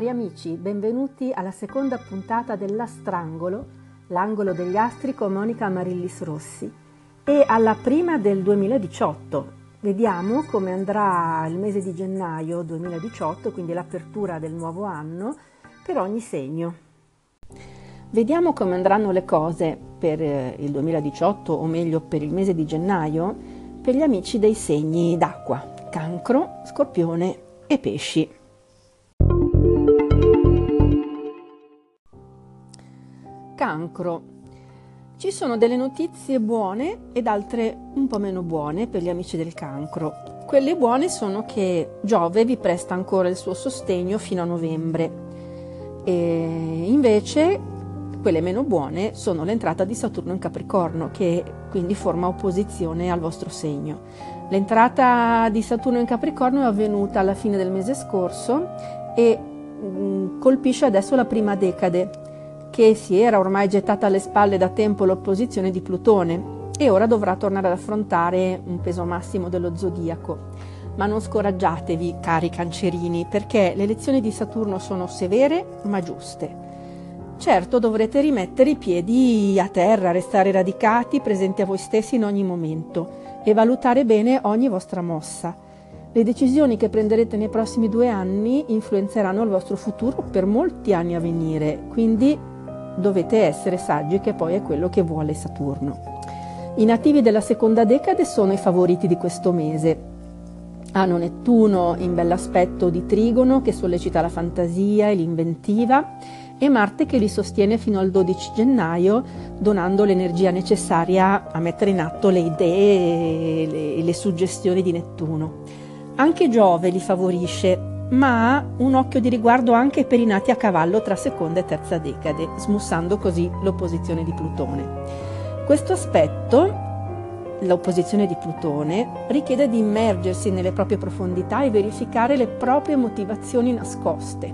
Cari amici, benvenuti alla seconda puntata dell'Astrangolo, l'angolo degli astri con Monica Marillis Rossi e alla prima del 2018. Vediamo come andrà il mese di gennaio 2018, quindi l'apertura del nuovo anno per ogni segno. Vediamo come andranno le cose per eh, il 2018 o meglio per il mese di gennaio per gli amici dei segni d'acqua, cancro, scorpione e pesci. Cancro. Ci sono delle notizie buone ed altre un po' meno buone per gli amici del cancro. Quelle buone sono che Giove vi presta ancora il suo sostegno fino a novembre. E invece quelle meno buone sono l'entrata di Saturno in Capricorno, che quindi forma opposizione al vostro segno. L'entrata di Saturno in Capricorno è avvenuta alla fine del mese scorso e mh, colpisce adesso la prima decade, che si era ormai gettata alle spalle da tempo l'opposizione di Plutone e ora dovrà tornare ad affrontare un peso massimo dello zodiaco. Ma non scoraggiatevi, cari cancerini, perché le lezioni di Saturno sono severe ma giuste. Certo dovrete rimettere i piedi a terra, restare radicati, presenti a voi stessi in ogni momento e valutare bene ogni vostra mossa. Le decisioni che prenderete nei prossimi due anni influenzeranno il vostro futuro per molti anni a venire, quindi dovete essere saggi che poi è quello che vuole Saturno. I nativi della seconda decade sono i favoriti di questo mese. Hanno Nettuno in bell'aspetto di trigono che sollecita la fantasia e l'inventiva e Marte che li sostiene fino al 12 gennaio donando l'energia necessaria a mettere in atto le idee e le, le suggestioni di Nettuno. Anche Giove li favorisce ma un occhio di riguardo anche per i nati a cavallo tra seconda e terza decade, smussando così l'opposizione di Plutone. Questo aspetto, l'opposizione di Plutone, richiede di immergersi nelle proprie profondità e verificare le proprie motivazioni nascoste,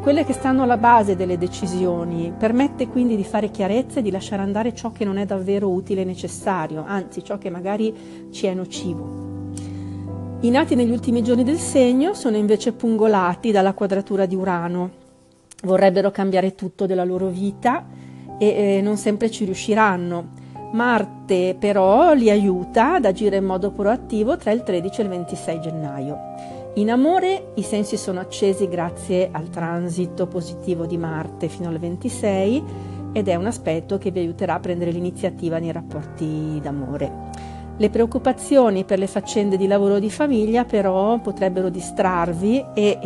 quelle che stanno alla base delle decisioni, permette quindi di fare chiarezza e di lasciare andare ciò che non è davvero utile e necessario, anzi ciò che magari ci è nocivo. I nati negli ultimi giorni del segno sono invece pungolati dalla quadratura di Urano. Vorrebbero cambiare tutto della loro vita e eh, non sempre ci riusciranno. Marte però li aiuta ad agire in modo proattivo tra il 13 e il 26 gennaio. In amore i sensi sono accesi grazie al transito positivo di Marte fino al 26 ed è un aspetto che vi aiuterà a prendere l'iniziativa nei rapporti d'amore. Le preoccupazioni per le faccende di lavoro o di famiglia però potrebbero distrarvi e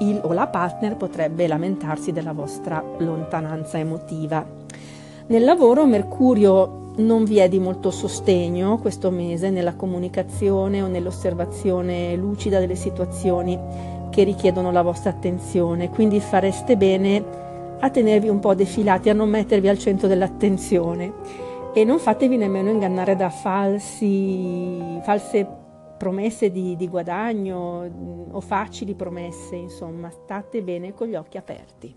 il o la partner potrebbe lamentarsi della vostra lontananza emotiva. Nel lavoro Mercurio non vi è di molto sostegno questo mese nella comunicazione o nell'osservazione lucida delle situazioni che richiedono la vostra attenzione, quindi fareste bene a tenervi un po' defilati, a non mettervi al centro dell'attenzione e non fatevi nemmeno ingannare da falsi, false promesse di, di guadagno mm, o facili promesse, insomma, state bene con gli occhi aperti.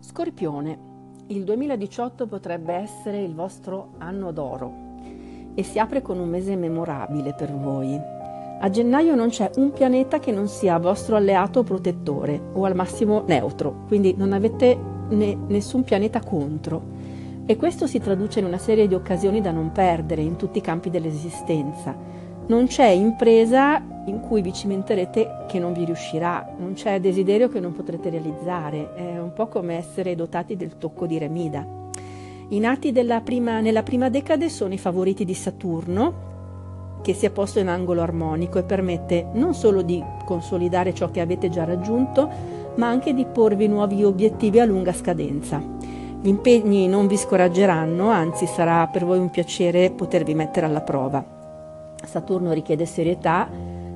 Scorpione, il 2018 potrebbe essere il vostro anno d'oro e si apre con un mese memorabile per voi. A gennaio non c'è un pianeta che non sia vostro alleato o protettore o al massimo neutro, quindi non avete né nessun pianeta contro. E questo si traduce in una serie di occasioni da non perdere in tutti i campi dell'esistenza. Non c'è impresa in cui vi cimenterete che non vi riuscirà, non c'è desiderio che non potrete realizzare, è un po' come essere dotati del tocco di Remida. I nati prima, nella prima decade sono i favoriti di Saturno, che si è posto in angolo armonico e permette non solo di consolidare ciò che avete già raggiunto, ma anche di porvi nuovi obiettivi a lunga scadenza. Gli impegni non vi scoraggeranno, anzi sarà per voi un piacere potervi mettere alla prova. Saturno richiede serietà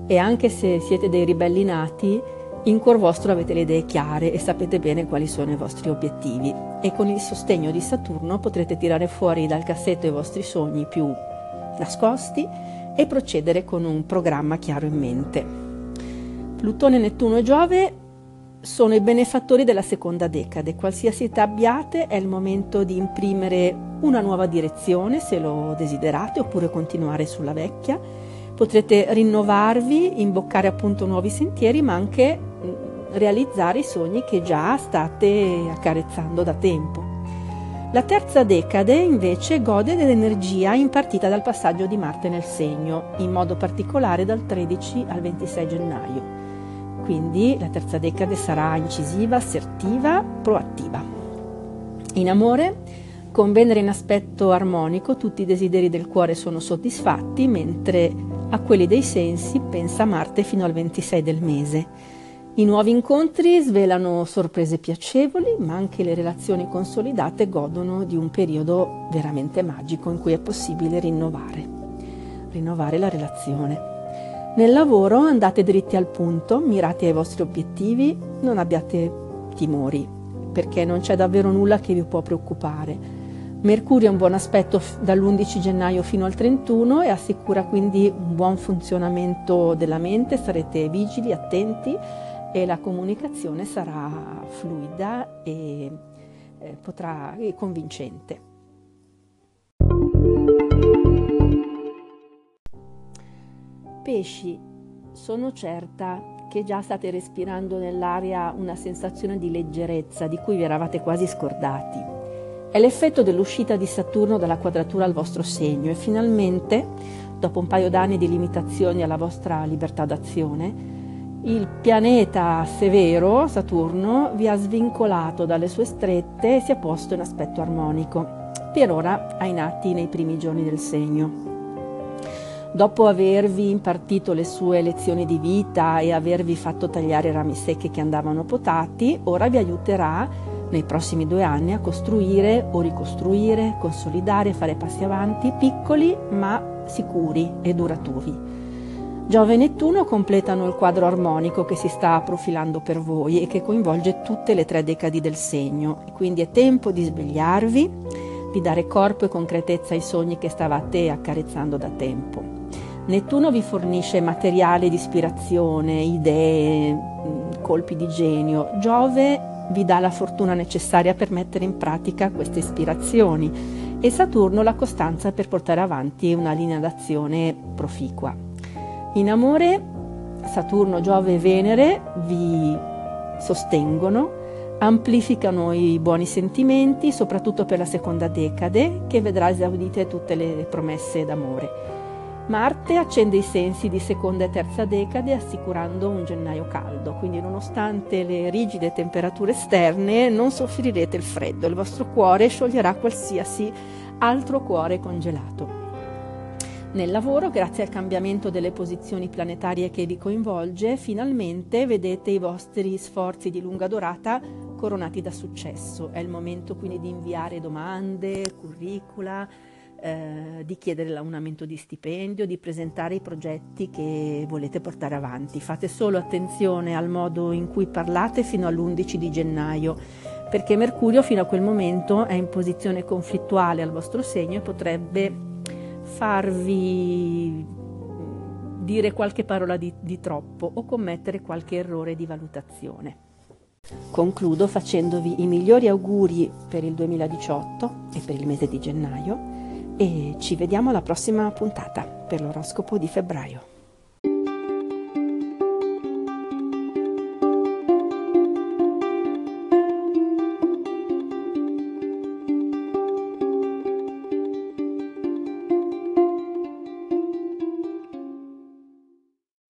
e anche se siete dei ribelli nati, in cuor vostro avete le idee chiare e sapete bene quali sono i vostri obiettivi e con il sostegno di Saturno potrete tirare fuori dal cassetto i vostri sogni più nascosti e procedere con un programma chiaro in mente. Plutone, Nettuno e Giove sono i benefattori della seconda decade. Qualsiasi età abbiate è il momento di imprimere una nuova direzione se lo desiderate oppure continuare sulla vecchia. Potrete rinnovarvi, imboccare appunto nuovi sentieri, ma anche mm, realizzare i sogni che già state accarezzando da tempo. La terza decade invece gode dell'energia impartita dal passaggio di Marte nel segno, in modo particolare dal 13 al 26 gennaio. Quindi la terza decade sarà incisiva, assertiva, proattiva. In amore, con Venere in aspetto armonico, tutti i desideri del cuore sono soddisfatti, mentre a quelli dei sensi pensa Marte fino al 26 del mese. I nuovi incontri svelano sorprese piacevoli, ma anche le relazioni consolidate godono di un periodo veramente magico in cui è possibile rinnovare, rinnovare la relazione. Nel lavoro andate dritti al punto, mirate ai vostri obiettivi, non abbiate timori, perché non c'è davvero nulla che vi può preoccupare. Mercurio è un buon aspetto dall'11 gennaio fino al 31 e assicura quindi un buon funzionamento della mente, sarete vigili, attenti e la comunicazione sarà fluida e eh, potrà, e convincente. Pesci, sono certa che già state respirando nell'aria una sensazione di leggerezza di cui vi eravate quasi scordati. È l'effetto dell'uscita di Saturno dalla quadratura al vostro segno e finalmente, dopo un paio d'anni di limitazioni alla vostra libertà d'azione, il pianeta severo, Saturno, vi ha svincolato dalle sue strette e si è posto in aspetto armonico, per ora ai nati nei primi giorni del segno. Dopo avervi impartito le sue lezioni di vita e avervi fatto tagliare rami secchi che andavano potati, ora vi aiuterà nei prossimi due anni a costruire o ricostruire, consolidare, fare passi avanti piccoli ma sicuri e duraturi. Giove e Nettuno completano il quadro armonico che si sta profilando per voi e che coinvolge tutte le tre decadi del segno. Quindi è tempo di svegliarvi, di dare corpo e concretezza ai sogni che stavate accarezzando da tempo. Nettuno vi fornisce materiale di ispirazione, idee, colpi di genio. Giove vi dà la fortuna necessaria per mettere in pratica queste ispirazioni e Saturno la costanza per portare avanti una linea d'azione proficua. In amore Saturno, Giove e Venere vi sostengono, amplificano i buoni sentimenti, soprattutto per la seconda decade, che vedrà esaudite tutte le promesse d'amore. Marte accende i sensi di seconda e terza decade assicurando un gennaio caldo, quindi nonostante le rigide temperature esterne non soffrirete il freddo, il vostro cuore scioglierà qualsiasi altro cuore congelato. Nel lavoro, grazie al cambiamento delle posizioni planetarie che vi coinvolge, finalmente vedete i vostri sforzi di lunga durata coronati da successo. È il momento quindi di inviare domande, curricula, eh, di chiedere l'aumento di stipendio, di presentare i progetti che volete portare avanti. Fate solo attenzione al modo in cui parlate fino all'11 di gennaio, perché Mercurio fino a quel momento è in posizione conflittuale al vostro segno e potrebbe farvi dire qualche parola di, di troppo o commettere qualche errore di valutazione. Concludo facendovi i migliori auguri per il 2018 e per il mese di gennaio e ci vediamo alla prossima puntata per l'oroscopo di febbraio.